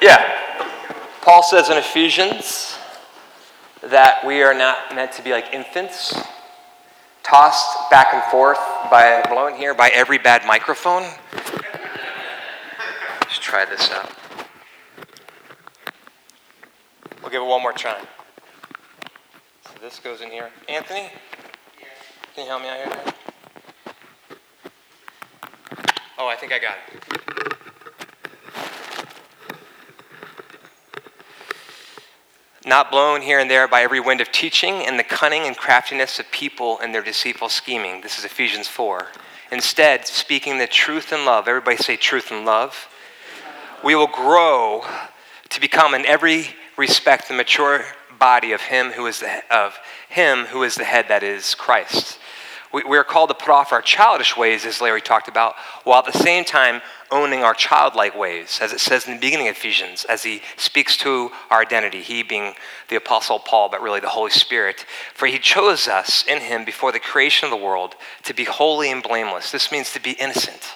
Yeah. Paul says in Ephesians that we are not meant to be like infants, tossed back and forth by blowing here by every bad microphone. Let's try this out. We'll give it one more try. So this goes in here. Anthony, can you help me out here? Oh, I think I got it. Not blown here and there by every wind of teaching and the cunning and craftiness of people and their deceitful scheming. This is Ephesians 4. Instead, speaking the truth in love, everybody say truth and love, we will grow to become in every respect the mature body of him who is the, of him who is the head that is Christ. We, we are called to put off our childish ways, as Larry talked about, while at the same time owning our childlike ways, as it says in the beginning of Ephesians, as he speaks to our identity, he being the Apostle Paul, but really the Holy Spirit. For he chose us in him before the creation of the world to be holy and blameless. This means to be innocent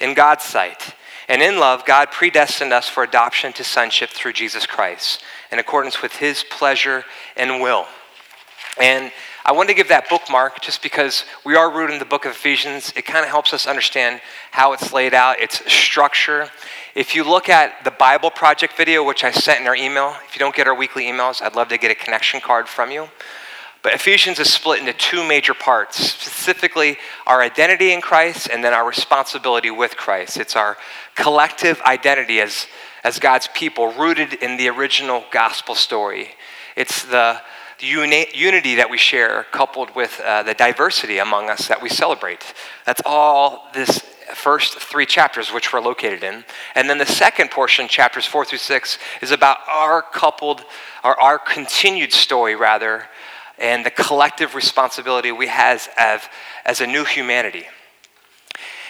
in God's sight. And in love, God predestined us for adoption to sonship through Jesus Christ, in accordance with his pleasure and will. And I wanted to give that bookmark just because we are rooted in the book of Ephesians. It kind of helps us understand how it's laid out, its structure. If you look at the Bible Project video, which I sent in our email, if you don't get our weekly emails, I'd love to get a connection card from you. But Ephesians is split into two major parts, specifically our identity in Christ and then our responsibility with Christ. It's our collective identity as, as God's people, rooted in the original gospel story. It's the the uni- unity that we share coupled with uh, the diversity among us that we celebrate. That's all this first three chapters, which we're located in. And then the second portion, chapters four through six, is about our coupled, or our continued story, rather, and the collective responsibility we have as, as a new humanity.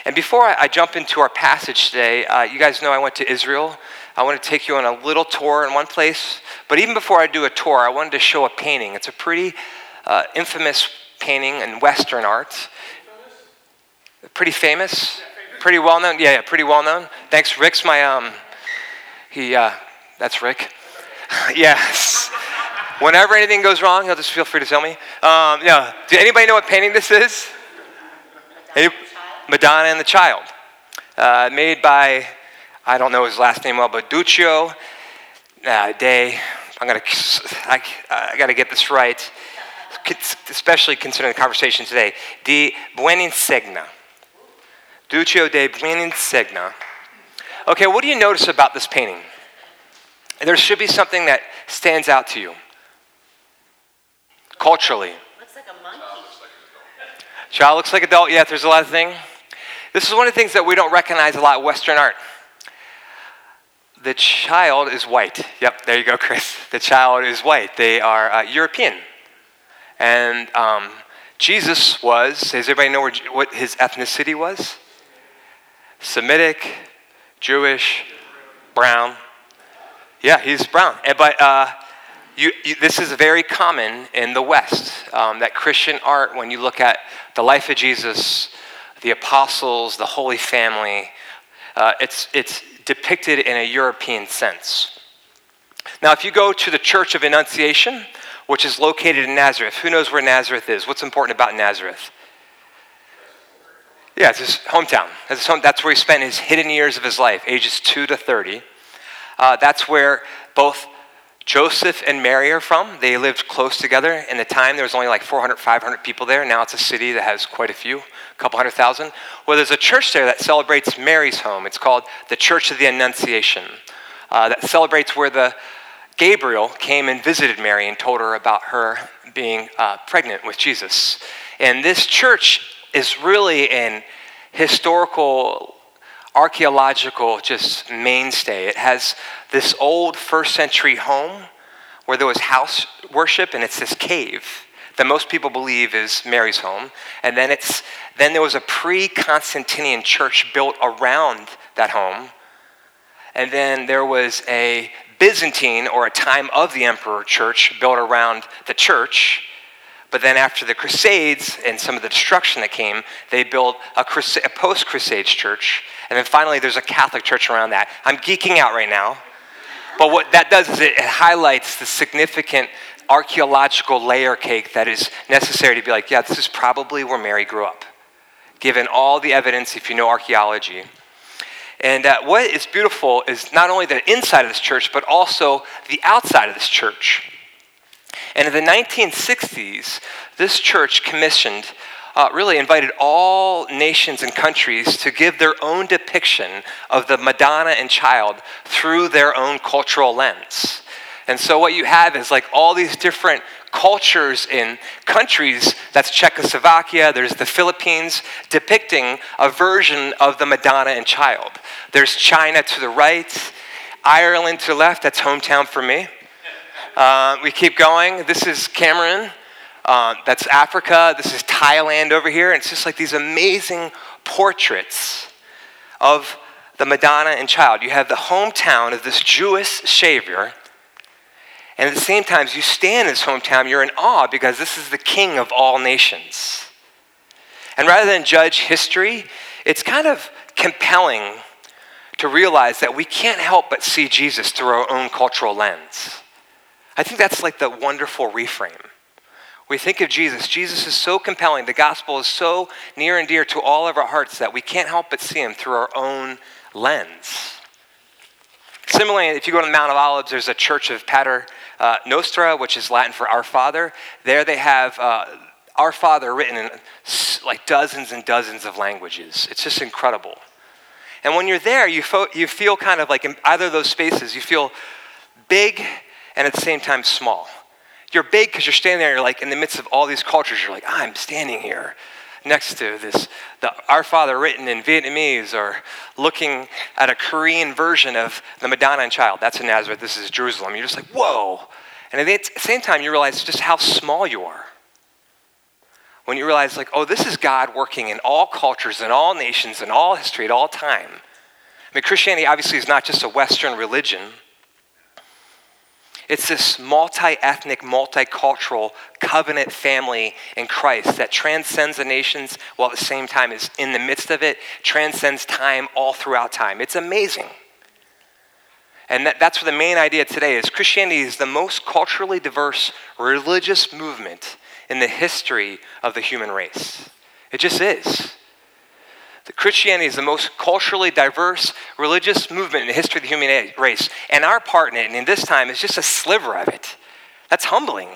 And before I, I jump into our passage today, uh, you guys know I went to Israel. I want to take you on a little tour in one place. But even before I do a tour, I wanted to show a painting. It's a pretty uh, infamous painting in Western art. Pretty famous, pretty well known. Yeah, yeah, pretty well known. Thanks, Rick's my um. He uh, that's Rick. yes. Whenever anything goes wrong, he'll just feel free to tell me. Um, yeah. Do anybody know what painting this is? Any, Madonna and the Child, uh, made by I don't know his last name well, but Duccio uh, Day. I'm gonna I, I got to get this right, especially considering the conversation today. Di Buoninsegna. Duccio de Buoninsegna. Okay, what do you notice about this painting? There should be something that stands out to you culturally. Looks like a monkey. Child looks like adult. Yeah, there's a lot of things. This is one of the things that we don't recognize a lot in Western art. The child is white. Yep, there you go, Chris. The child is white. They are uh, European. And um, Jesus was, does everybody know what his ethnicity was? Semitic, Jewish, brown. Yeah, he's brown. But uh, you, you, this is very common in the West, um, that Christian art, when you look at the life of Jesus, the apostles, the Holy Family, uh, it's, it's depicted in a European sense. Now, if you go to the Church of Annunciation, which is located in Nazareth, who knows where Nazareth is? What's important about Nazareth? Yeah, it's his hometown. That's, his home, that's where he spent his hidden years of his life, ages 2 to 30. Uh, that's where both Joseph and Mary are from. They lived close together. In the time, there was only like 400, 500 people there. Now it's a city that has quite a few, couple hundred thousand. Well, there's a church there that celebrates Mary's home. It's called the Church of the Annunciation. Uh, that celebrates where the Gabriel came and visited Mary and told her about her being uh, pregnant with Jesus. And this church is really an historical archaeological just mainstay. It has this old first century home where there was house worship, and it's this cave that most people believe is Mary's home. And then, it's, then there was a pre Constantinian church built around that home. And then there was a Byzantine or a time of the emperor church built around the church. But then, after the Crusades and some of the destruction that came, they built a, a post Crusades church. And then finally, there's a Catholic church around that. I'm geeking out right now. But what that does is it highlights the significant archaeological layer cake that is necessary to be like, yeah, this is probably where Mary grew up, given all the evidence if you know archaeology. And uh, what is beautiful is not only the inside of this church, but also the outside of this church. And in the 1960s, this church commissioned, uh, really invited all nations and countries to give their own depiction of the Madonna and child through their own cultural lens. And so what you have is like all these different cultures in countries that's Czechoslovakia, there's the Philippines, depicting a version of the Madonna and child. There's China to the right, Ireland to the left, that's hometown for me. Uh, we keep going. This is Cameroon. Uh, that's Africa. This is Thailand over here. And it's just like these amazing portraits of the Madonna and child. You have the hometown of this Jewish Savior. And at the same time, as you stand in his hometown, you're in awe because this is the king of all nations. And rather than judge history, it's kind of compelling to realize that we can't help but see Jesus through our own cultural lens. I think that's like the wonderful reframe. We think of Jesus. Jesus is so compelling. The gospel is so near and dear to all of our hearts that we can't help but see him through our own lens. Similarly, if you go to the Mount of Olives, there's a church of Pater uh, Nostra, which is Latin for Our Father. There they have uh, Our Father written in like dozens and dozens of languages. It's just incredible. And when you're there, you, fo- you feel kind of like in either of those spaces, you feel big and at the same time small. You're big because you're standing there, you're like in the midst of all these cultures, you're like, I'm standing here next to this, the Our Father written in Vietnamese, or looking at a Korean version of the Madonna and Child. That's in Nazareth, this is Jerusalem. You're just like, whoa. And at the same time, you realize just how small you are. When you realize, like, oh, this is God working in all cultures, in all nations, in all history, at all time. I mean, Christianity obviously is not just a Western religion. It's this multi ethnic, multicultural covenant family in Christ that transcends the nations while at the same time is in the midst of it, transcends time all throughout time. It's amazing. And that, that's the main idea today is Christianity is the most culturally diverse religious movement in the history of the human race. It just is. Christianity is the most culturally diverse religious movement in the history of the human race. And our part in it, and in this time, is just a sliver of it. That's humbling.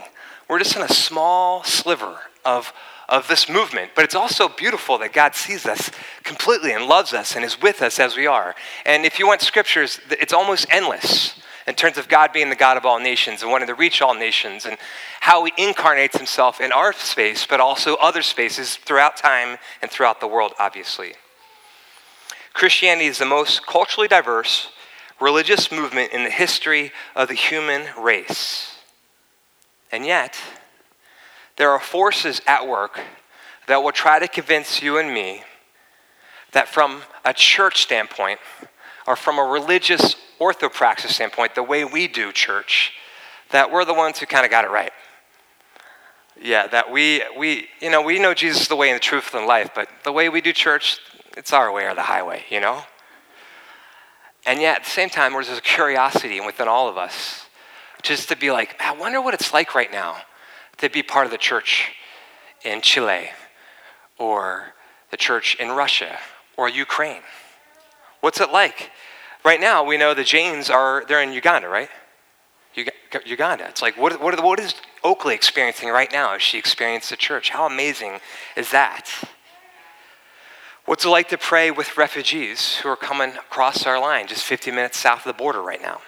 We're just in a small sliver of, of this movement. But it's also beautiful that God sees us completely and loves us and is with us as we are. And if you want scriptures, it's almost endless in terms of God being the God of all nations and wanting to reach all nations and how he incarnates himself in our space, but also other spaces throughout time and throughout the world, obviously. Christianity is the most culturally diverse religious movement in the history of the human race. And yet, there are forces at work that will try to convince you and me that from a church standpoint, or from a religious orthopraxis standpoint, the way we do church, that we're the ones who kind of got it right. Yeah, that we, we, you know, we know Jesus is the way and the truth and life, but the way we do church, it's our way or the highway, you know? And yet, at the same time, there's a curiosity within all of us just to be like, I wonder what it's like right now to be part of the church in Chile or the church in Russia or Ukraine. What's it like? Right now, we know the Janes are, they're in Uganda, right? Uganda. It's like, what, what, what is Oakley experiencing right now as she experienced the church? How amazing is that? What's it like to pray with refugees who are coming across our line just 50 minutes south of the border right now?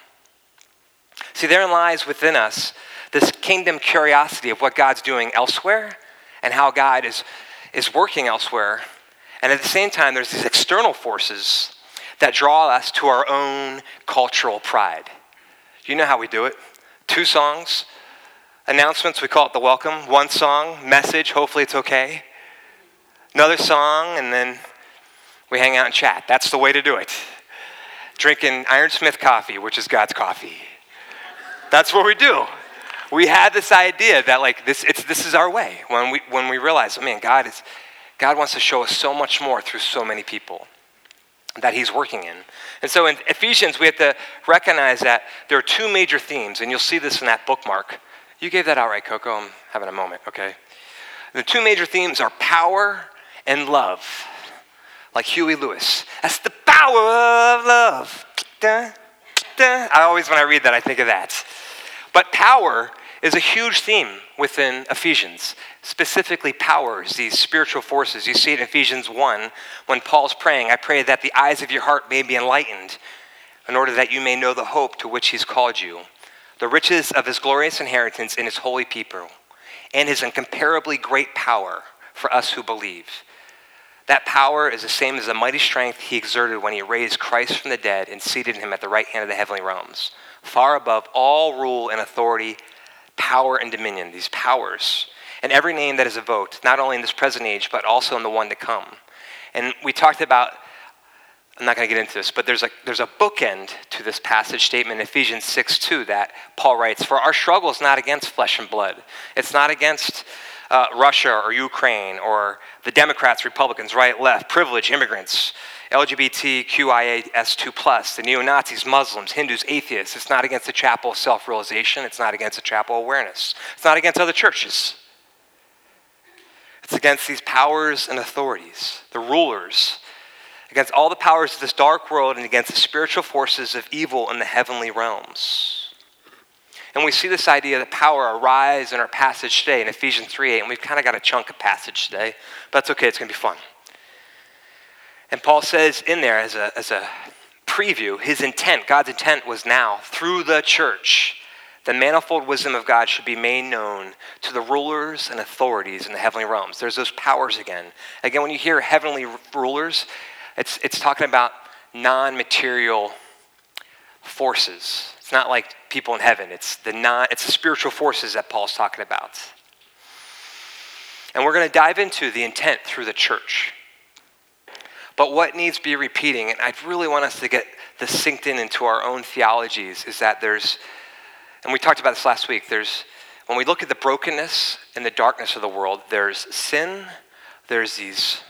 See, therein lies within us this kingdom curiosity of what God's doing elsewhere and how God is, is working elsewhere. And at the same time, there's these external forces that draw us to our own cultural pride. You know how we do it two songs, announcements, we call it the welcome, one song, message, hopefully it's okay another song, and then we hang out and chat. That's the way to do it. Drinking Ironsmith coffee, which is God's coffee. That's what we do. We had this idea that like this, it's, this is our way when we, when we realize, man, God, is, God wants to show us so much more through so many people. That he's working in. And so in Ephesians, we have to recognize that there are two major themes, and you'll see this in that bookmark. You gave that out right, Coco? I'm having a moment, okay? The two major themes are power and love, like Huey Lewis. That's the power of love. I always, when I read that, I think of that. But power is a huge theme within Ephesians, specifically powers, these spiritual forces. You see it in Ephesians 1 when Paul's praying, I pray that the eyes of your heart may be enlightened in order that you may know the hope to which he's called you, the riches of his glorious inheritance in his holy people, and his incomparably great power for us who believe. That power is the same as the mighty strength he exerted when he raised Christ from the dead and seated him at the right hand of the heavenly realms, far above all rule and authority power and dominion, these powers, and every name that is evoked, not only in this present age, but also in the one to come. And we talked about, I'm not going to get into this, but there's a, there's a bookend to this passage statement in Ephesians 6 2 that Paul writes For our struggle is not against flesh and blood, it's not against uh, Russia or Ukraine or the Democrats, Republicans, right, left, privileged immigrants LGBTQIAS2, the neo Nazis, Muslims, Hindus, atheists. It's not against the chapel of self realization. It's not against the chapel awareness. It's not against other churches. It's against these powers and authorities, the rulers, against all the powers of this dark world, and against the spiritual forces of evil in the heavenly realms. And we see this idea that power arise in our passage today in Ephesians 3 8, and we've kind of got a chunk of passage today, but that's okay, it's going to be fun. And Paul says in there as a, as a preview, his intent, God's intent was now, through the church, the manifold wisdom of God should be made known to the rulers and authorities in the heavenly realms. There's those powers again. Again, when you hear heavenly rulers, it's, it's talking about non material forces. It's not like people in heaven, it's the, non, it's the spiritual forces that Paul's talking about. And we're going to dive into the intent through the church. But what needs to be repeating, and I really want us to get this synced in into our own theologies, is that there's, and we talked about this last week, there's, when we look at the brokenness and the darkness of the world, there's sin, there's these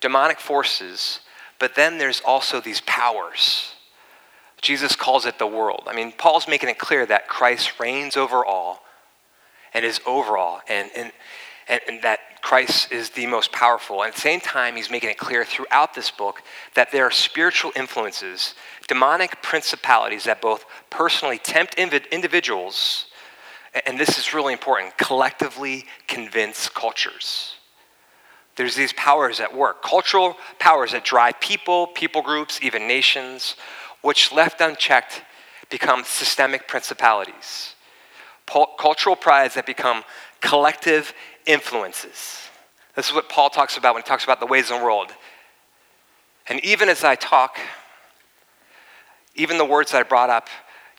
demonic forces, but then there's also these powers. Jesus calls it the world. I mean, Paul's making it clear that Christ reigns over all and is over all. And, and and, and that Christ is the most powerful. And at the same time, he's making it clear throughout this book that there are spiritual influences, demonic principalities that both personally tempt individuals, and this is really important, collectively convince cultures. There's these powers at work, cultural powers that drive people, people groups, even nations, which left unchecked become systemic principalities. Cultural prides that become collective influences. This is what Paul talks about when he talks about the ways of the world. And even as I talk, even the words that I brought up,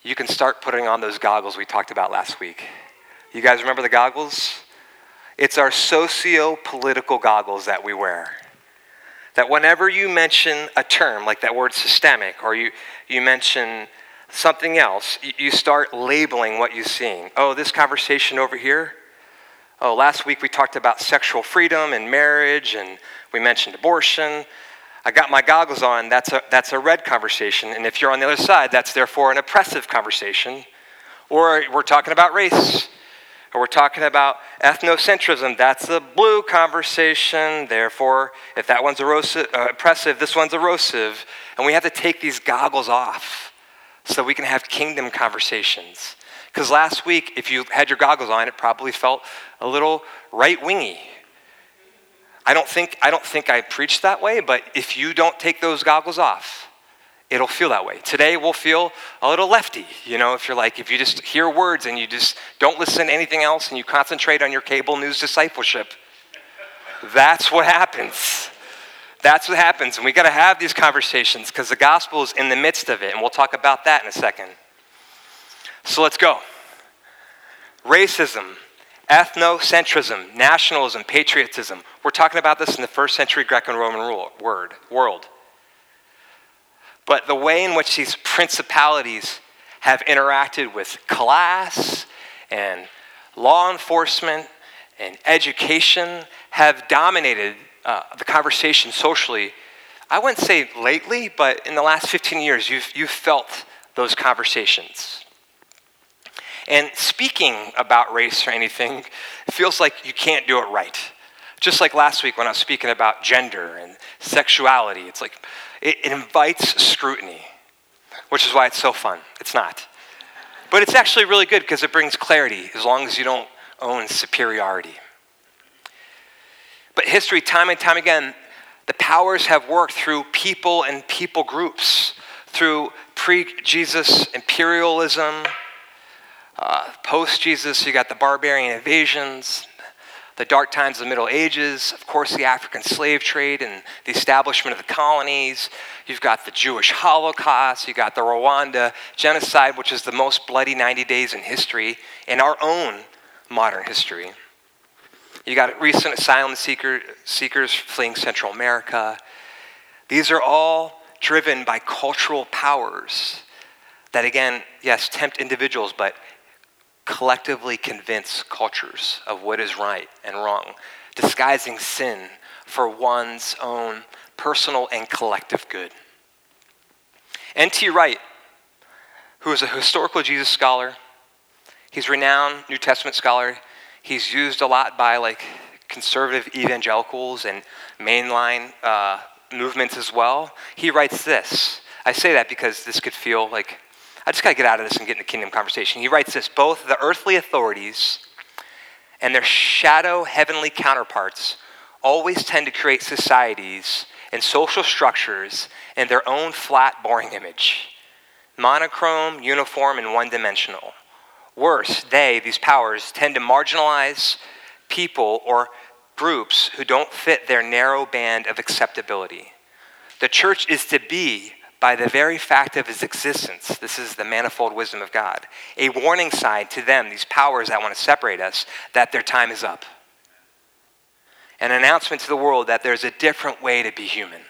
you can start putting on those goggles we talked about last week. You guys remember the goggles? It's our socio political goggles that we wear. That whenever you mention a term, like that word systemic, or you, you mention something else, you start labeling what you're seeing. Oh, this conversation over here, Oh, last week we talked about sexual freedom and marriage, and we mentioned abortion. I got my goggles on, that's a, that's a red conversation. And if you're on the other side, that's therefore an oppressive conversation. Or we're talking about race, or we're talking about ethnocentrism, that's a blue conversation. Therefore, if that one's erosive, uh, oppressive, this one's erosive. And we have to take these goggles off so we can have kingdom conversations. Because last week, if you had your goggles on, it probably felt a little right wingy. I don't think I don't think I preached that way, but if you don't take those goggles off, it'll feel that way. Today we'll feel a little lefty, you know, if you're like if you just hear words and you just don't listen to anything else and you concentrate on your cable news discipleship. That's what happens. That's what happens. And we got to have these conversations because the gospel is in the midst of it. And we'll talk about that in a second. So let's go. Racism, ethnocentrism, nationalism, patriotism. We're talking about this in the first century Greco-Roman word, world. But the way in which these principalities have interacted with class and law enforcement and education have dominated uh, the conversation socially I wouldn't say lately, but in the last 15 years, you've, you've felt those conversations. And speaking about race or anything feels like you can't do it right. Just like last week when I was speaking about gender and sexuality, it's like it, it invites scrutiny, which is why it's so fun. It's not. But it's actually really good because it brings clarity as long as you don't own superiority. But history, time and time again, the powers have worked through people and people groups, through pre Jesus imperialism, uh, Post Jesus, you got the barbarian invasions, the dark times of the Middle Ages, of course, the African slave trade and the establishment of the colonies. You've got the Jewish Holocaust. You've got the Rwanda genocide, which is the most bloody 90 days in history, in our own modern history. You got recent asylum seeker, seekers fleeing Central America. These are all driven by cultural powers that, again, yes, tempt individuals, but collectively convince cultures of what is right and wrong, disguising sin for one's own personal and collective good. N.T. Wright, who is a historical Jesus scholar, he's renowned New Testament scholar. He's used a lot by like conservative evangelicals and mainline uh, movements as well. He writes this. I say that because this could feel like I just got to get out of this and get in the kingdom conversation. He writes this both the earthly authorities and their shadow heavenly counterparts always tend to create societies and social structures in their own flat, boring image monochrome, uniform, and one dimensional. Worse, they, these powers, tend to marginalize people or groups who don't fit their narrow band of acceptability. The church is to be by the very fact of his existence, this is the manifold wisdom of God, a warning sign to them, these powers that want to separate us, that their time is up. An announcement to the world that there's a different way to be human.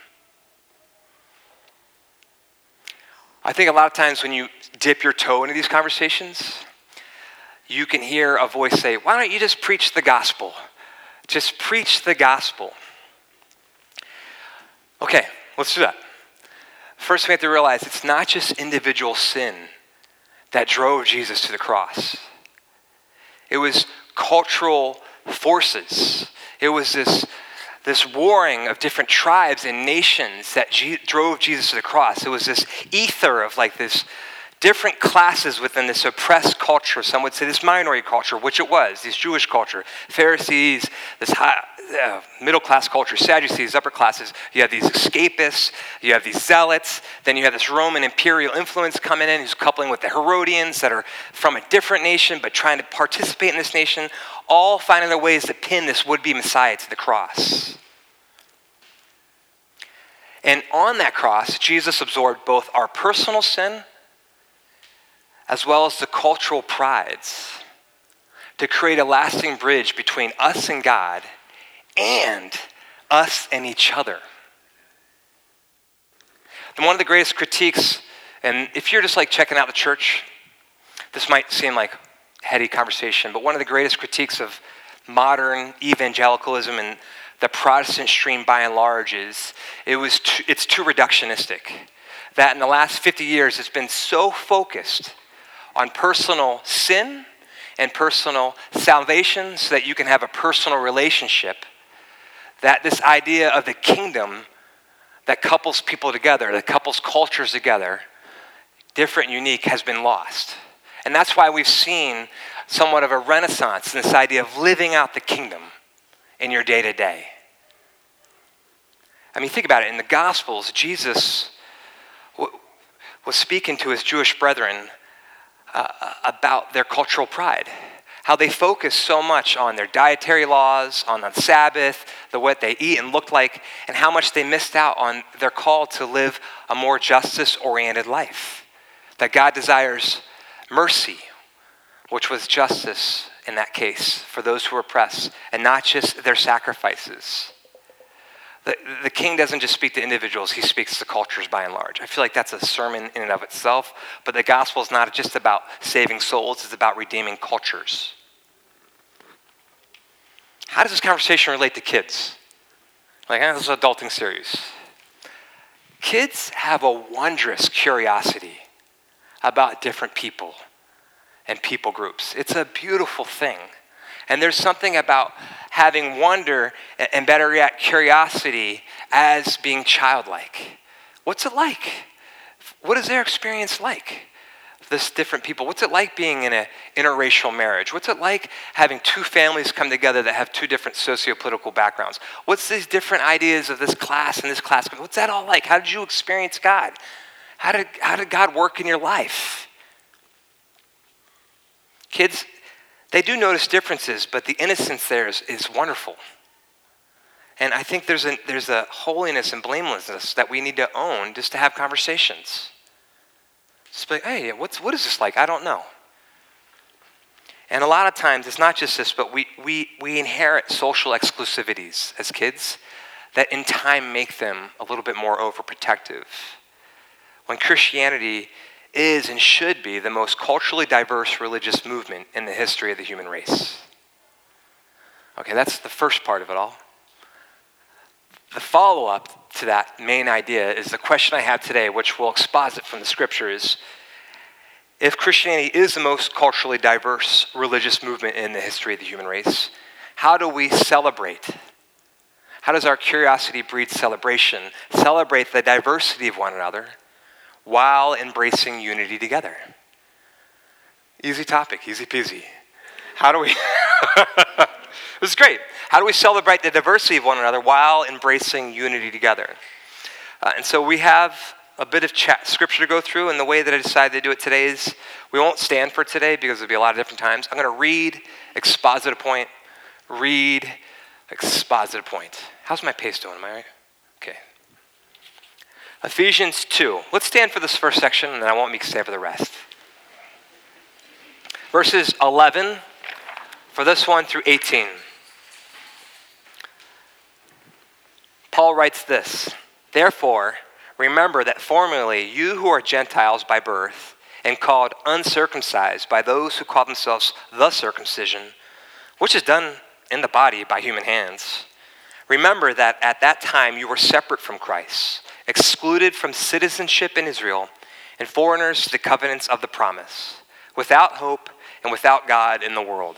I think a lot of times when you dip your toe into these conversations, you can hear a voice say, Why don't you just preach the gospel? Just preach the gospel. Okay, let's do that. First, we have to realize it's not just individual sin that drove Jesus to the cross, it was cultural forces. It was this, this warring of different tribes and nations that G- drove Jesus to the cross. It was this ether of like this different classes within this oppressed culture. Some would say this minority culture, which it was, this Jewish culture, Pharisees, this high, uh, middle class culture, Sadducees, upper classes. You have these escapists, you have these zealots, then you have this Roman imperial influence coming in who's coupling with the Herodians that are from a different nation but trying to participate in this nation, all finding their ways to pin this would be Messiah to the cross. And on that cross, Jesus absorbed both our personal sin as well as the cultural prides to create a lasting bridge between us and God and us and each other. And one of the greatest critiques, and if you're just like checking out the church, this might seem like heady conversation, but one of the greatest critiques of modern evangelicalism and the Protestant stream by and large is it was too, it's too reductionistic. That in the last 50 years it's been so focused on personal sin and personal salvation so that you can have a personal relationship that this idea of the kingdom that couples people together, that couples cultures together, different, unique, has been lost. And that's why we've seen somewhat of a renaissance in this idea of living out the kingdom in your day to day. I mean, think about it. In the Gospels, Jesus was speaking to his Jewish brethren uh, about their cultural pride how they focus so much on their dietary laws, on the Sabbath, the what they eat and look like, and how much they missed out on their call to live a more justice oriented life. That God desires mercy, which was justice in that case for those who were oppressed, and not just their sacrifices. The, the king doesn't just speak to individuals, he speaks to cultures by and large. I feel like that's a sermon in and of itself, but the gospel is not just about saving souls, it's about redeeming cultures. How does this conversation relate to kids? Like, this is an adulting series. kids have a wondrous curiosity about different people and people groups. It's a beautiful thing. And there's something about having wonder and better yet, curiosity as being childlike. What's it like? What is their experience like? This different people. What's it like being in an interracial marriage? What's it like having two families come together that have two different socio-political backgrounds? What's these different ideas of this class and this class? What's that all like? How did you experience God? How did, how did God work in your life? Kids, they do notice differences, but the innocence there is, is wonderful. And I think there's a, there's a holiness and blamelessness that we need to own just to have conversations. Like, hey, what's, what is this like? I don't know. And a lot of times, it's not just this, but we, we, we inherit social exclusivities as kids that in time make them a little bit more overprotective. When Christianity is and should be the most culturally diverse religious movement in the history of the human race. Okay, that's the first part of it all. The follow up to that main idea is the question I have today, which we'll exposit from the scriptures. If Christianity is the most culturally diverse religious movement in the history of the human race, how do we celebrate? How does our curiosity breed celebration? Celebrate the diversity of one another while embracing unity together. Easy topic, easy peasy. How do we? this is great. How do we celebrate the diversity of one another while embracing unity together? Uh, and so we have a bit of chat, scripture to go through, and the way that I decided to do it today is we won't stand for today because there'll be a lot of different times. I'm going to read, exposit a point, read, exposit a point. How's my pace doing? Am I right? Okay. Ephesians 2. Let's stand for this first section, and then I won't make stand for the rest. Verses 11 for this one through 18. Paul writes this Therefore, remember that formerly you who are Gentiles by birth and called uncircumcised by those who call themselves the circumcision, which is done in the body by human hands, remember that at that time you were separate from Christ excluded from citizenship in Israel, and foreigners to the covenants of the promise, without hope and without God in the world.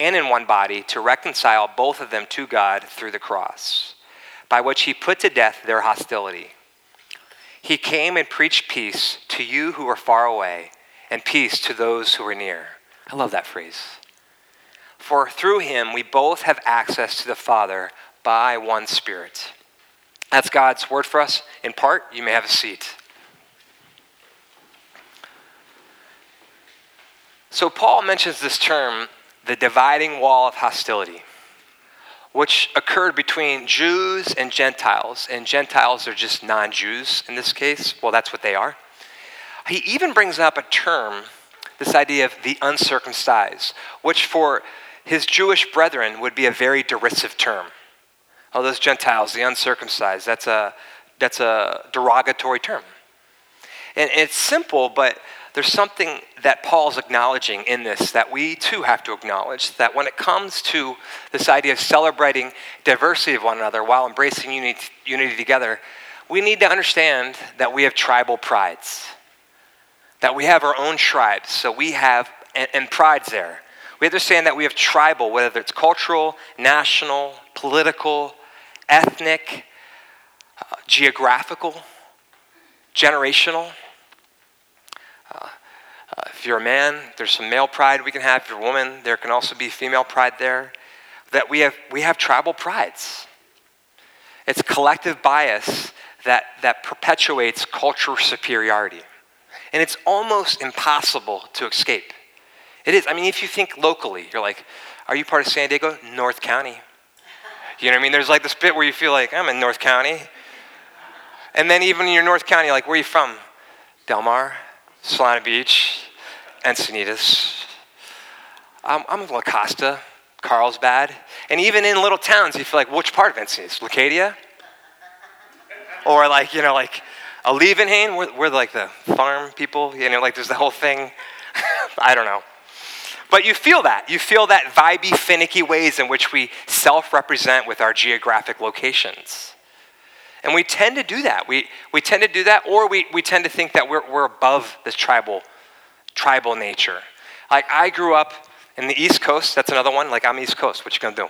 And in one body to reconcile both of them to God through the cross, by which he put to death their hostility. He came and preached peace to you who are far away, and peace to those who are near. I love that phrase. For through him we both have access to the Father by one Spirit. That's God's word for us. In part, you may have a seat. So, Paul mentions this term, the dividing wall of hostility, which occurred between Jews and Gentiles. And Gentiles are just non Jews in this case. Well, that's what they are. He even brings up a term, this idea of the uncircumcised, which for his Jewish brethren would be a very derisive term. Oh, those Gentiles, the uncircumcised, that's a, that's a derogatory term. And it's simple, but there's something that Paul's acknowledging in this that we too have to acknowledge that when it comes to this idea of celebrating diversity of one another while embracing unity, unity together, we need to understand that we have tribal prides, that we have our own tribes. So we have, and, and pride's there. We understand that we have tribal, whether it's cultural, national, political, ethnic, uh, geographical, generational. If you're a man, there's some male pride we can have. If you're a woman, there can also be female pride there. That we have, we have tribal prides. It's collective bias that, that perpetuates cultural superiority. And it's almost impossible to escape. It is. I mean, if you think locally, you're like, are you part of San Diego? North County. You know what I mean? There's like this bit where you feel like, I'm in North County. And then even in your North County, like, where are you from? Del Mar, Solana Beach, Encinitas. I'm, I'm La Costa, Carlsbad. And even in little towns, you feel like, which part of Encinitas? Leucadia? or like, you know, like Olivenhain, we're, we're like the farm people, you know, like there's the whole thing. I don't know. But you feel that. You feel that vibey, finicky ways in which we self represent with our geographic locations. And we tend to do that. We, we tend to do that, or we, we tend to think that we're, we're above this tribal, tribal nature. Like, I grew up in the East Coast. That's another one. Like, I'm East Coast. What you gonna do?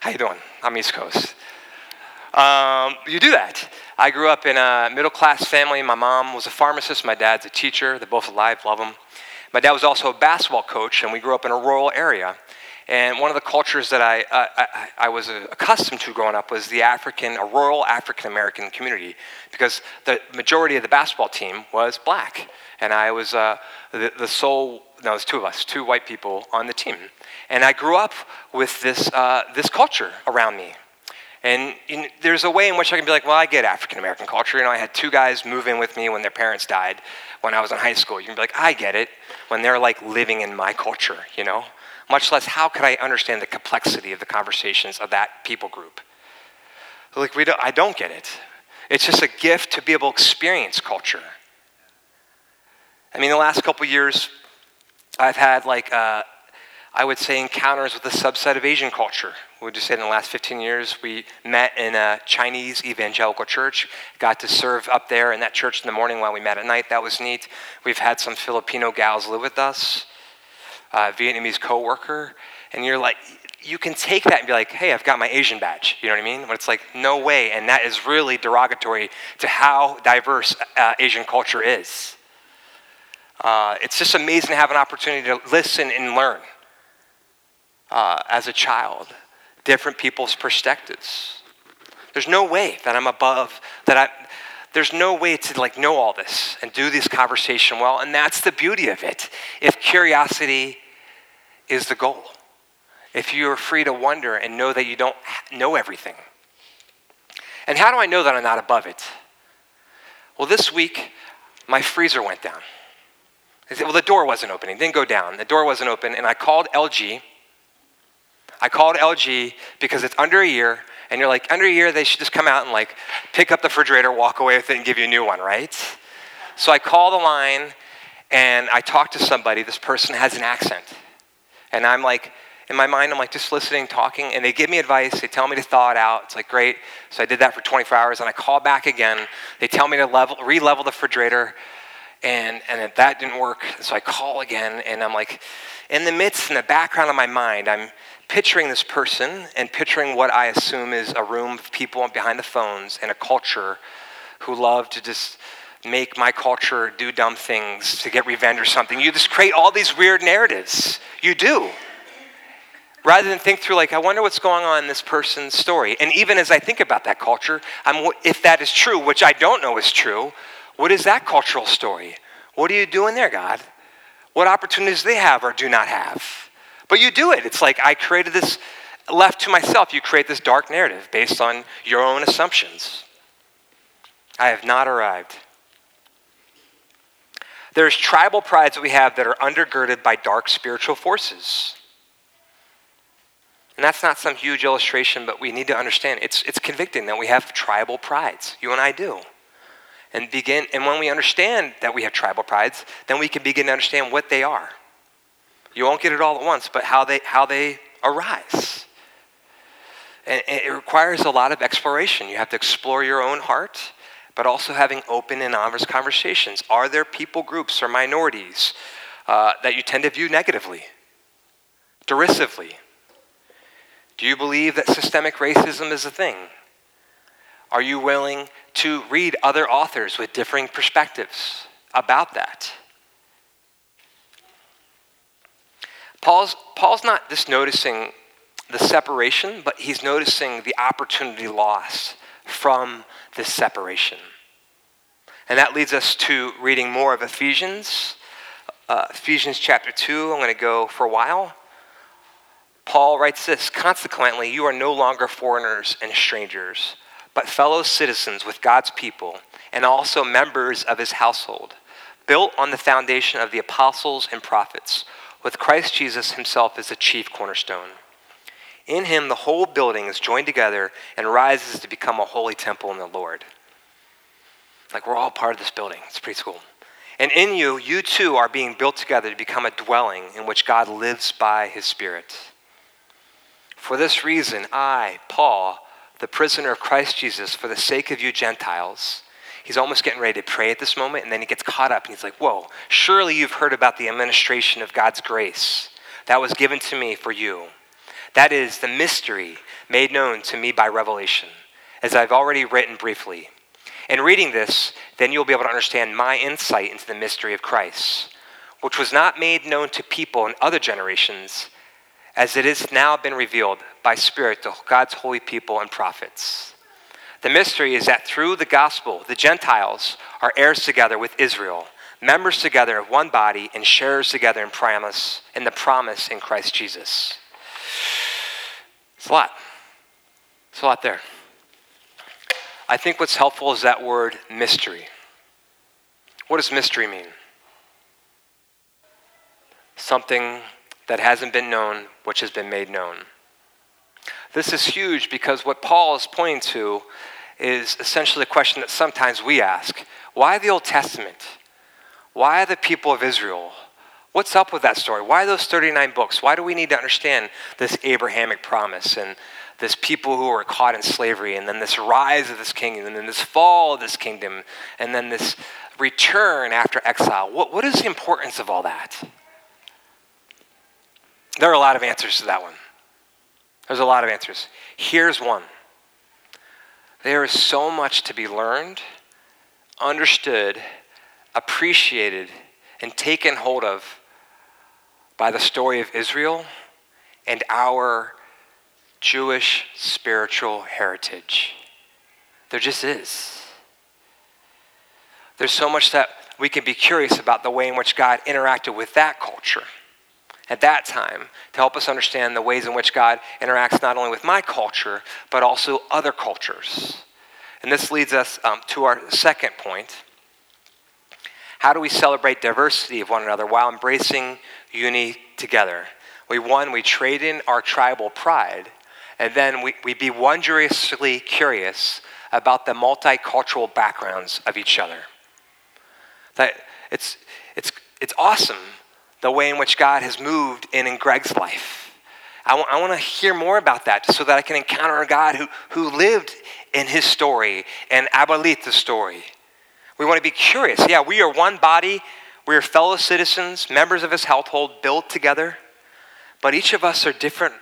How you doing? I'm East Coast. Um, you do that. I grew up in a middle class family. My mom was a pharmacist, my dad's a teacher. They're both alive, love them. My dad was also a basketball coach, and we grew up in a rural area. And one of the cultures that I, I, I, was accustomed to growing up was the African, a rural African American community, because the majority of the basketball team was black. And I was uh, the, the sole, no, there's two of us, two white people on the team. And I grew up with this, uh, this culture around me. And there's a way in which I can be like, well, I get African American culture. You know, I had two guys move in with me when their parents died when I was in high school. You can be like, I get it when they're like living in my culture, you know? Much less, how could I understand the complexity of the conversations of that people group? Like, we don't, I don't get it. It's just a gift to be able to experience culture. I mean, the last couple years, I've had like uh, I would say, encounters with a subset of Asian culture. We would just say in the last 15 years, we met in a Chinese evangelical church, got to serve up there in that church in the morning while we met at night. That was neat. We've had some Filipino gals live with us, a Vietnamese coworker, and you're like, you can take that and be like, hey, I've got my Asian badge. You know what I mean? But it's like, no way. And that is really derogatory to how diverse uh, Asian culture is. Uh, it's just amazing to have an opportunity to listen and learn uh, as a child, different people's perspectives. There's no way that I'm above, that I, there's no way to like know all this and do this conversation well. And that's the beauty of it. If curiosity is the goal, if you're free to wonder and know that you don't know everything. And how do I know that I'm not above it? Well, this week, my freezer went down. Well, the door wasn't opening, didn't go down. The door wasn't open, and I called LG I called LG because it's under a year, and you're like, under a year, they should just come out and like pick up the refrigerator, walk away with it, and give you a new one, right? So I call the line and I talk to somebody. This person has an accent. And I'm like, in my mind, I'm like just listening, talking, and they give me advice. They tell me to thaw it out. It's like, great. So I did that for 24 hours, and I call back again. They tell me to level, re-level the refrigerator, and, and that didn't work. So I call again, and I'm like, in the midst, in the background of my mind, I'm picturing this person and picturing what I assume is a room of people behind the phones and a culture who love to just make my culture do dumb things to get revenge or something. You just create all these weird narratives. You do. Rather than think through, like, I wonder what's going on in this person's story. And even as I think about that culture, I'm, if that is true, which I don't know is true, what is that cultural story? What are you doing there, God? What opportunities they have or do not have? But you do it. It's like I created this, left to myself, you create this dark narrative based on your own assumptions. I have not arrived. There's tribal prides that we have that are undergirded by dark spiritual forces. And that's not some huge illustration, but we need to understand it's, it's convicting that we have tribal prides. You and I do. And begin and when we understand that we have tribal prides, then we can begin to understand what they are. You won't get it all at once, but how they, how they arise. And it requires a lot of exploration. You have to explore your own heart, but also having open and honest conversations. Are there people groups or minorities uh, that you tend to view negatively, derisively? Do you believe that systemic racism is a thing? Are you willing to read other authors with differing perspectives about that? Paul's, Paul's not just noticing the separation, but he's noticing the opportunity lost from this separation. And that leads us to reading more of Ephesians. Uh, Ephesians chapter 2, I'm going to go for a while. Paul writes this Consequently, you are no longer foreigners and strangers, but fellow citizens with God's people and also members of his household, built on the foundation of the apostles and prophets, with Christ Jesus himself as the chief cornerstone. In him, the whole building is joined together and rises to become a holy temple in the Lord. Like we're all part of this building. It's pretty cool. And in you, you too are being built together to become a dwelling in which God lives by his Spirit. For this reason, I, Paul, the prisoner of Christ Jesus, for the sake of you Gentiles, he's almost getting ready to pray at this moment, and then he gets caught up and he's like, Whoa, surely you've heard about the administration of God's grace that was given to me for you. That is the mystery made known to me by revelation, as I've already written briefly. In reading this, then you'll be able to understand my insight into the mystery of Christ, which was not made known to people in other generations, as it has now been revealed by Spirit to God's holy people and prophets. The mystery is that through the gospel, the Gentiles are heirs together with Israel, members together of one body, and sharers together in promise in the promise in Christ Jesus. It's a lot. It's a lot there. I think what's helpful is that word mystery. What does mystery mean? Something that hasn't been known, which has been made known. This is huge because what Paul is pointing to is essentially a question that sometimes we ask why the Old Testament? Why the people of Israel? What's up with that story? Why those 39 books? Why do we need to understand this Abrahamic promise and this people who were caught in slavery, and then this rise of this kingdom, and then this fall of this kingdom, and then this return after exile. What, what is the importance of all that? There are a lot of answers to that one. There's a lot of answers. Here's one there is so much to be learned, understood, appreciated, and taken hold of by the story of Israel and our Jewish spiritual heritage. There just is. There's so much that we can be curious about the way in which God interacted with that culture at that time to help us understand the ways in which God interacts not only with my culture, but also other cultures. And this leads us um, to our second point. How do we celebrate diversity of one another while embracing unity together? We, one, we trade in our tribal pride and then we, we be wondrously curious about the multicultural backgrounds of each other. That it's, it's, it's awesome the way in which God has moved in, in Greg's life. I, w- I want to hear more about that so that I can encounter a God who, who lived in his story and Abuelita's story. We want to be curious. Yeah, we are one body. We are fellow citizens, members of his household, built together. But each of us are different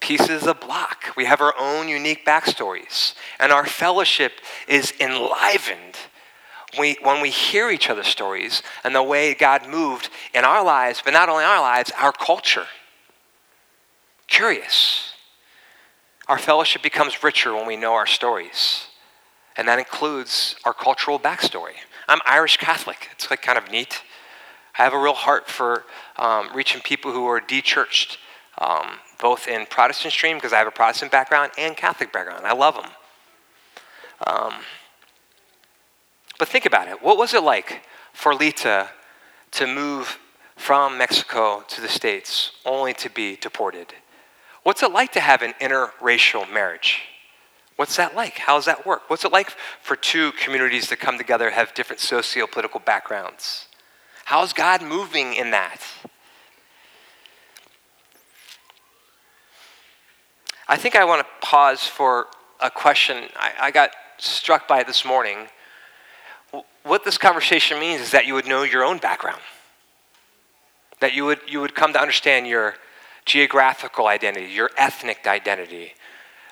pieces of block. We have our own unique backstories. And our fellowship is enlivened when we hear each other's stories and the way God moved in our lives, but not only our lives, our culture. Curious. Our fellowship becomes richer when we know our stories. And that includes our cultural backstory. I'm Irish Catholic. It's like kind of neat. I have a real heart for um, reaching people who are de-churched um, both in Protestant stream because I have a Protestant background and Catholic background. I love them. Um, but think about it. What was it like for Lita to move from Mexico to the States only to be deported? What's it like to have an interracial marriage? What's that like? How does that work? What's it like for two communities to come together, have different socio political backgrounds? How's God moving in that? I think I want to pause for a question I, I got struck by this morning. What this conversation means is that you would know your own background, that you would, you would come to understand your geographical identity, your ethnic identity,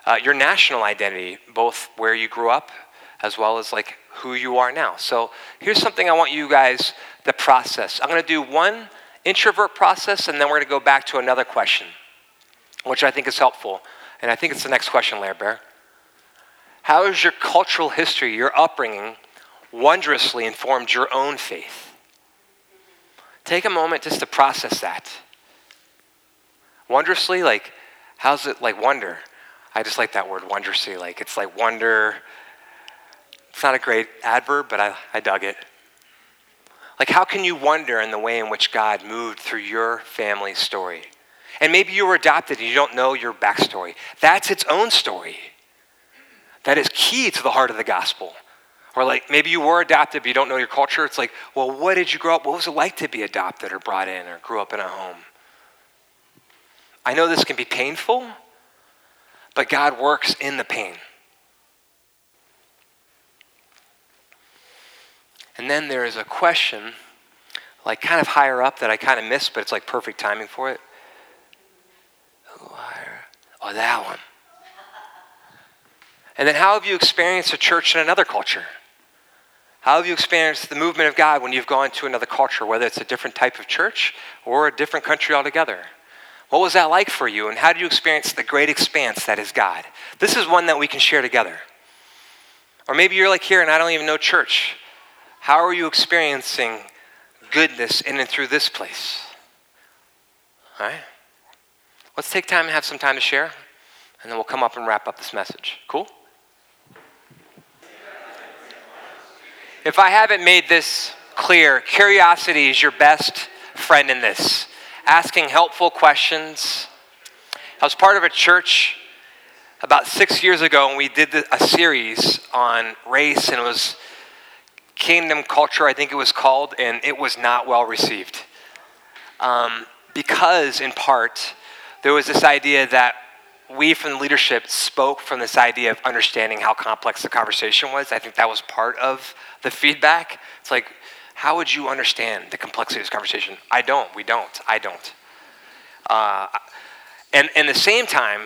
uh, your national identity, both where you grew up as well as like who you are now. So here's something I want you guys to process. I'm going to do one introvert process, and then we're going to go back to another question, which I think is helpful. And I think it's the next question, Laird Bear. How has your cultural history, your upbringing, wondrously informed your own faith? Take a moment just to process that. Wondrously, like, how's it like wonder? I just like that word, wondrously. Like it's like wonder. It's not a great adverb, but I, I dug it. Like, how can you wonder in the way in which God moved through your family story? And maybe you were adopted and you don't know your backstory. That's its own story. That is key to the heart of the gospel. Or like maybe you were adopted but you don't know your culture. It's like, well, what did you grow up? What was it like to be adopted or brought in or grew up in a home? I know this can be painful, but God works in the pain. And then there is a question, like kind of higher up that I kind of missed, but it's like perfect timing for it. Oh, that one. And then how have you experienced a church in another culture? How have you experienced the movement of God when you've gone to another culture, whether it's a different type of church or a different country altogether? What was that like for you, and how did you experience the great expanse that is God? This is one that we can share together. Or maybe you're like here and I don't even know church. How are you experiencing goodness in and through this place? All right? Let's take time and have some time to share, and then we'll come up and wrap up this message. Cool? If I haven't made this clear, curiosity is your best friend in this asking helpful questions. I was part of a church about six years ago, and we did a series on race, and it was Kingdom Culture, I think it was called, and it was not well received. Um, because, in part, there was this idea that we from the leadership spoke from this idea of understanding how complex the conversation was. I think that was part of the feedback. It's like, how would you understand the complexity of this conversation? I don't. We don't. I don't. Uh, and at the same time,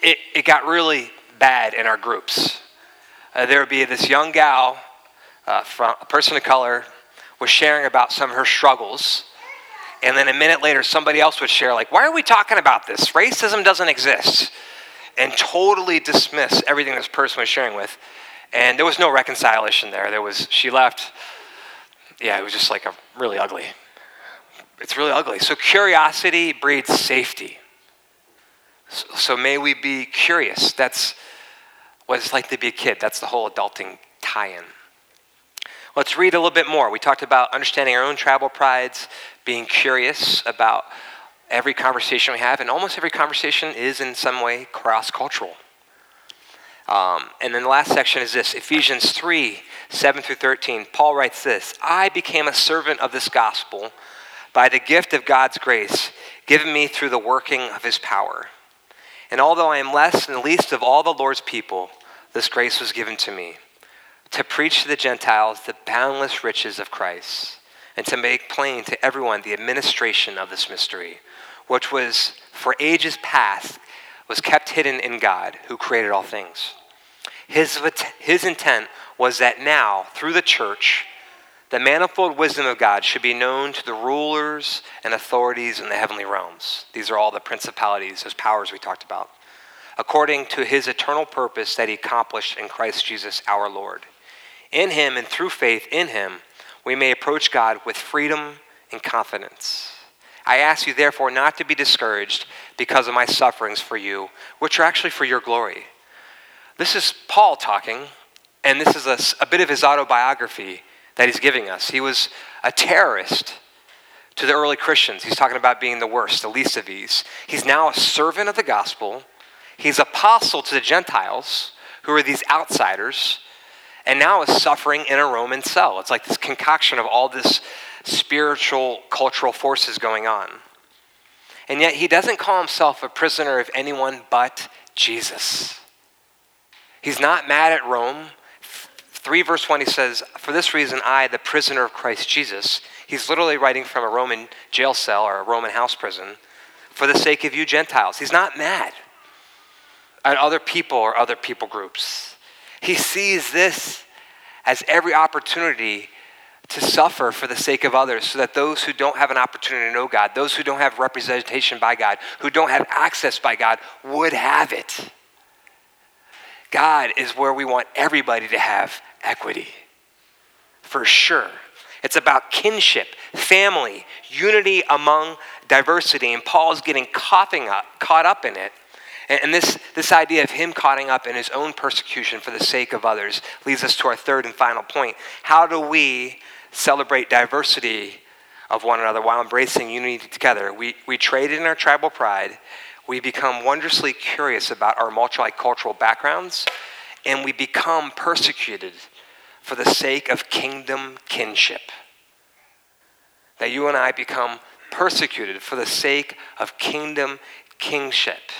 it, it got really bad in our groups. Uh, there would be this young gal, uh, from a person of color, was sharing about some of her struggles. And then a minute later, somebody else would share, like, why are we talking about this? Racism doesn't exist. And totally dismiss everything this person was sharing with. And there was no reconciliation there. There was, she left yeah, it was just like a really ugly. It's really ugly. So curiosity breeds safety. So, so may we be curious. That's what it's like to be a kid. That's the whole adulting tie-in. Let's read a little bit more. We talked about understanding our own travel prides, being curious about every conversation we have, and almost every conversation is in some way cross cultural. Um, and then the last section is this Ephesians 3 7 through 13. Paul writes this I became a servant of this gospel by the gift of God's grace given me through the working of his power. And although I am less than the least of all the Lord's people, this grace was given to me to preach to the Gentiles the boundless riches of Christ and to make plain to everyone the administration of this mystery, which was for ages past was kept hidden in God who created all things his, his intent was that now, through the church, the manifold wisdom of God should be known to the rulers and authorities in the heavenly realms. These are all the principalities, those powers we talked about, according to his eternal purpose that he accomplished in Christ Jesus our Lord. In him and through faith in him, we may approach God with freedom and confidence. I ask you, therefore, not to be discouraged because of my sufferings for you, which are actually for your glory. This is Paul talking, and this is a, a bit of his autobiography that he's giving us. He was a terrorist to the early Christians. He's talking about being the worst, the least of these. He's now a servant of the gospel. He's apostle to the Gentiles, who are these outsiders, and now is suffering in a Roman cell. It's like this concoction of all this spiritual, cultural forces going on. And yet he doesn't call himself a prisoner of anyone but Jesus. He's not mad at Rome. 3 verse 20 says, For this reason, I, the prisoner of Christ Jesus, he's literally writing from a Roman jail cell or a Roman house prison, for the sake of you Gentiles. He's not mad at other people or other people groups. He sees this as every opportunity to suffer for the sake of others so that those who don't have an opportunity to know God, those who don't have representation by God, who don't have access by God, would have it. God is where we want everybody to have equity. For sure. It's about kinship, family, unity among diversity. And Paul's getting coughing up, caught up in it. And, this, this idea of him caught up in his own persecution for the sake of others leads us to our third and final point. How do we celebrate diversity of one another while embracing unity together? We, we trade in our tribal pride, we become wondrously curious about our multicultural backgrounds, and we become persecuted for the sake of kingdom kinship. That you and I become persecuted for the sake of kingdom kingship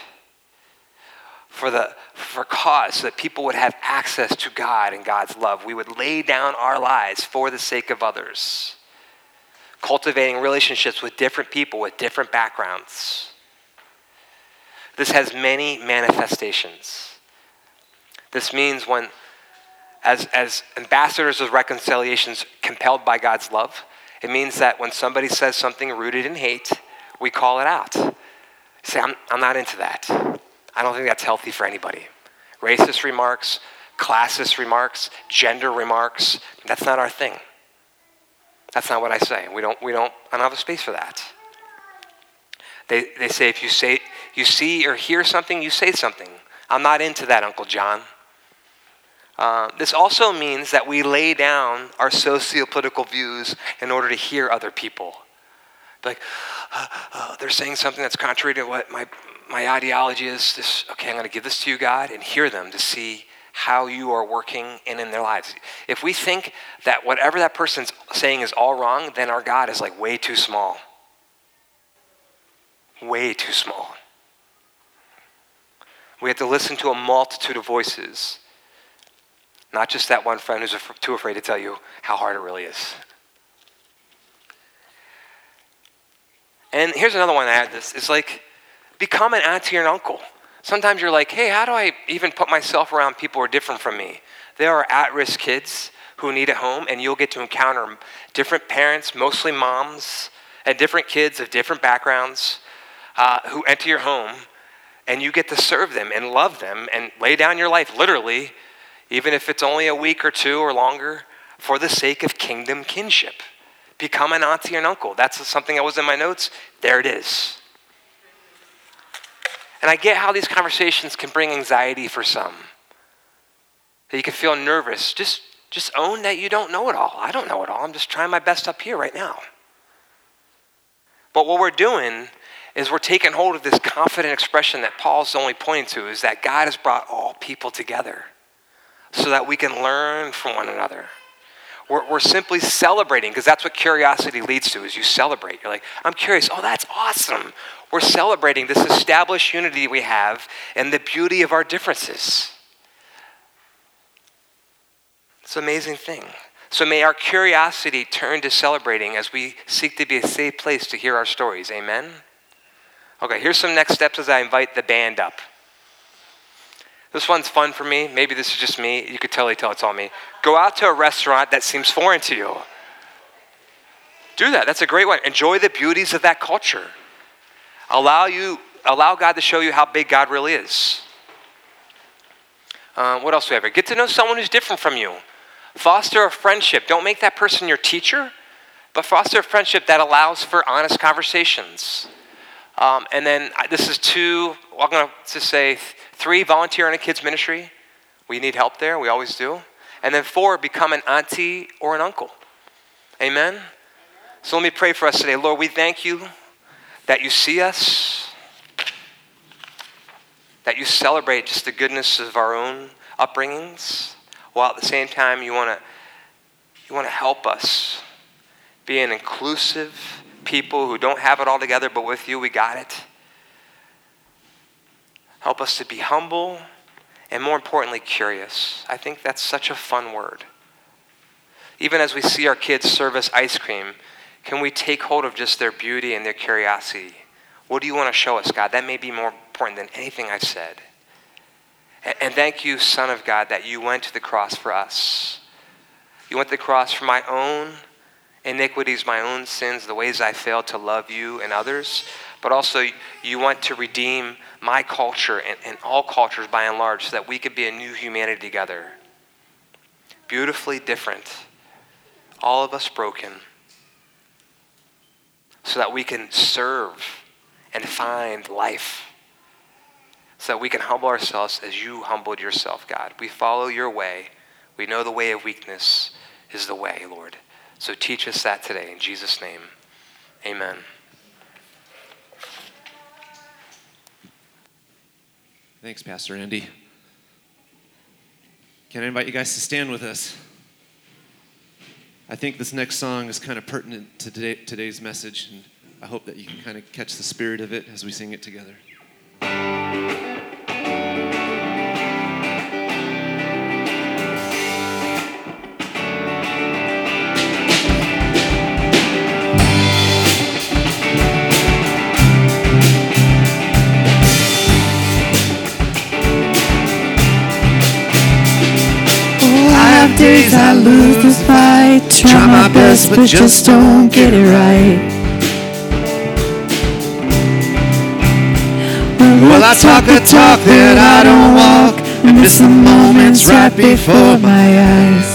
for the for cause so that people would have access to God and God's love. We would lay down our lives for the sake of others. Cultivating relationships with different people with different backgrounds. This has many manifestations. This means when as, as ambassadors of reconciliations compelled by God's love, it means that when somebody says something rooted in hate, we call it out. Say, I'm, I'm not into that. I don't think that's healthy for anybody. Racist remarks, classist remarks, gender remarks, that's not our thing. That's not what I say. We don't, we don't, I don't have a space for that. They, they say if you say, you see or hear something, you say something. I'm not into that, Uncle John. Uh, this also means that we lay down our socio-political views in order to hear other people. Like, uh, uh, they're saying something that's contrary to what my, my ideology is. This, okay, I'm going to give this to you, God, and hear them to see how you are working in, in their lives. If we think that whatever that person's saying is all wrong, then our God is like way too small. Way too small. We have to listen to a multitude of voices not just that one friend who's too afraid to tell you how hard it really is. And here's another one I add this. It's like become an auntie or an uncle. Sometimes you're like, hey, how do I even put myself around people who are different from me? There are at risk kids who need a home, and you'll get to encounter different parents, mostly moms, and different kids of different backgrounds uh, who enter your home, and you get to serve them and love them and lay down your life literally even if it's only a week or two or longer, for the sake of kingdom kinship. Become an auntie and uncle. That's something that was in my notes. There it is. And I get how these conversations can bring anxiety for some. That you can feel nervous. Just, just own that you don't know it all. I don't know it all. I'm just trying my best up here right now. But what we're doing is we're taking hold of this confident expression that Paul's only pointing to is that God has brought all people together so that we can learn from one another. We're, we're simply celebrating because that's what curiosity leads to is you celebrate. You're like, I'm curious. Oh, that's awesome. We're celebrating this established unity we have and the beauty of our differences. It's an amazing thing. So may our curiosity turn to celebrating as we seek to be a safe place to hear our stories. Amen? Okay, here's some next steps as I invite the band up. This one's fun for me. Maybe this is just me. You could totally tell it's all me. Go out to a restaurant that seems foreign to you. Do that. That's a great one. Enjoy the beauties of that culture. Allow you, allow God to show you how big God really is. Uh, what else do we have here? Get to know someone who's different from you. Foster a friendship. Don't make that person your teacher, but foster a friendship that allows for honest conversations. Um, and then this is two, I'm going to say Three, volunteer in a kids' ministry. We need help there. We always do. And then four, become an auntie or an uncle. Amen? So let me pray for us today. Lord, we thank you that you see us, that you celebrate just the goodness of our own upbringings, while at the same time you want to you want to help us be an inclusive people who don't have it all together, but with you we got it. Help us to be humble and, more importantly, curious. I think that's such a fun word. Even as we see our kids serve us ice cream, can we take hold of just their beauty and their curiosity? What do you want to show us, God? That may be more important than anything I've said. And thank you, Son of God, that you went to the cross for us. You went to the cross for my own iniquities, my own sins, the ways I failed to love you and others, but also you want to redeem my culture and, and all cultures by and large so that we could be a new humanity together. Beautifully different, all of us broken, so that we can serve and find life. so that we can humble ourselves as you humbled yourself, God. We follow your way. We know the way of weakness is the way, Lord. So teach us that today. In Jesus' name, amen. Thanks, Pastor Andy. Can I invite you guys to stand with us? I think this next song is kind of pertinent to today, today's message, and I hope that you can kind of catch the spirit of it as we sing it together. Days I lose this fight. Try my best, but just don't get it right. Well, I talk a talk that I don't walk, and miss the moments right before my eyes.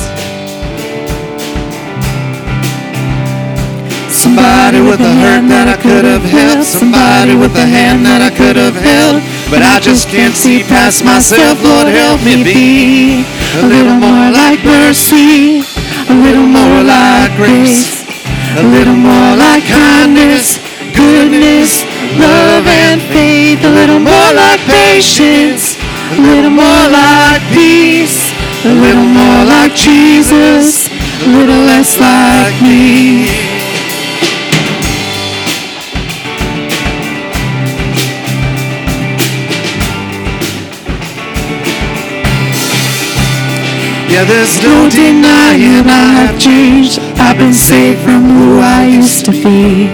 Somebody with a hand that I could have held, somebody with a hand that I could have held, but I just can't see past myself. Lord, help me be a little more like mercy, a little more like grace, a little more like kindness, goodness, love and faith, a little more like patience, a little more like peace, a little more like Jesus, a little less like me. Yeah, there's no denying I have changed. I've been saved from who I used to be.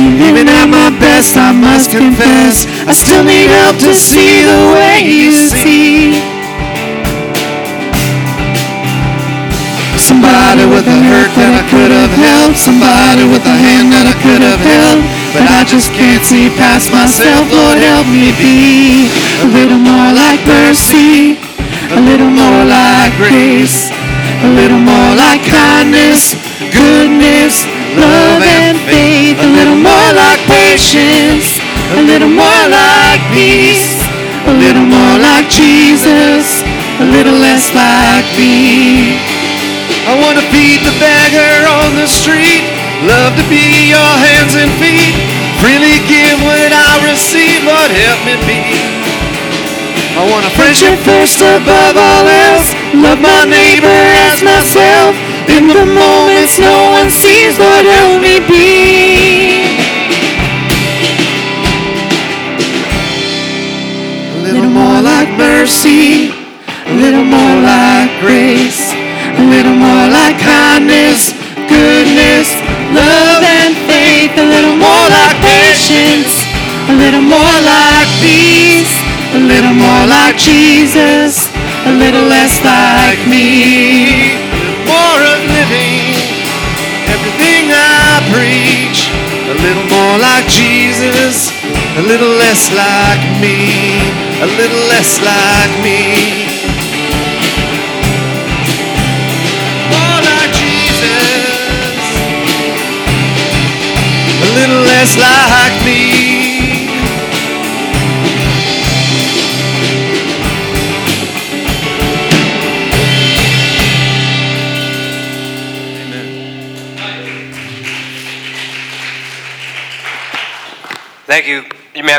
Even at my best, I must confess, I still need help to see the way you see. Somebody with a hurt that I could have helped, somebody with a hand that I could have held. But I just can't see past myself. Lord, help me be a little more like mercy, a little more like grace, a little more like kindness, goodness, love and faith, a little more like patience, a little more like peace, a little more like Jesus, a little less like me. I want to feed the beggar on the street. Love to be your hands and feet. Freely give what I receive, Lord, help me be. I want a friendship first above all else. Love my neighbor as myself. In the moments no one sees, Lord, help me be. A little more like mercy, a little more like grace, a little more like kindness, goodness, love and faith, a little more like patience, a little more like peace, a little more like Jesus, a little less like me. More of living everything I preach, a little more like Jesus, a little less like me, a little less like me. More like Jesus, a little less like me.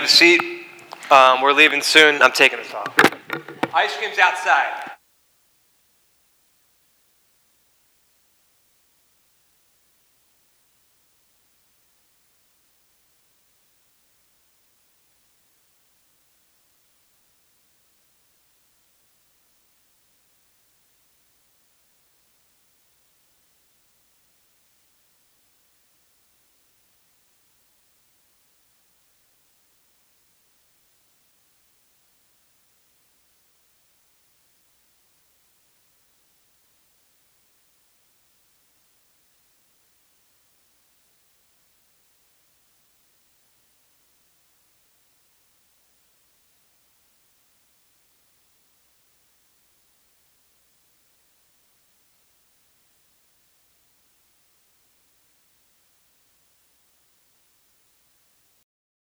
A seat. Um, we're leaving soon. I'm taking us off. Ice cream's outside.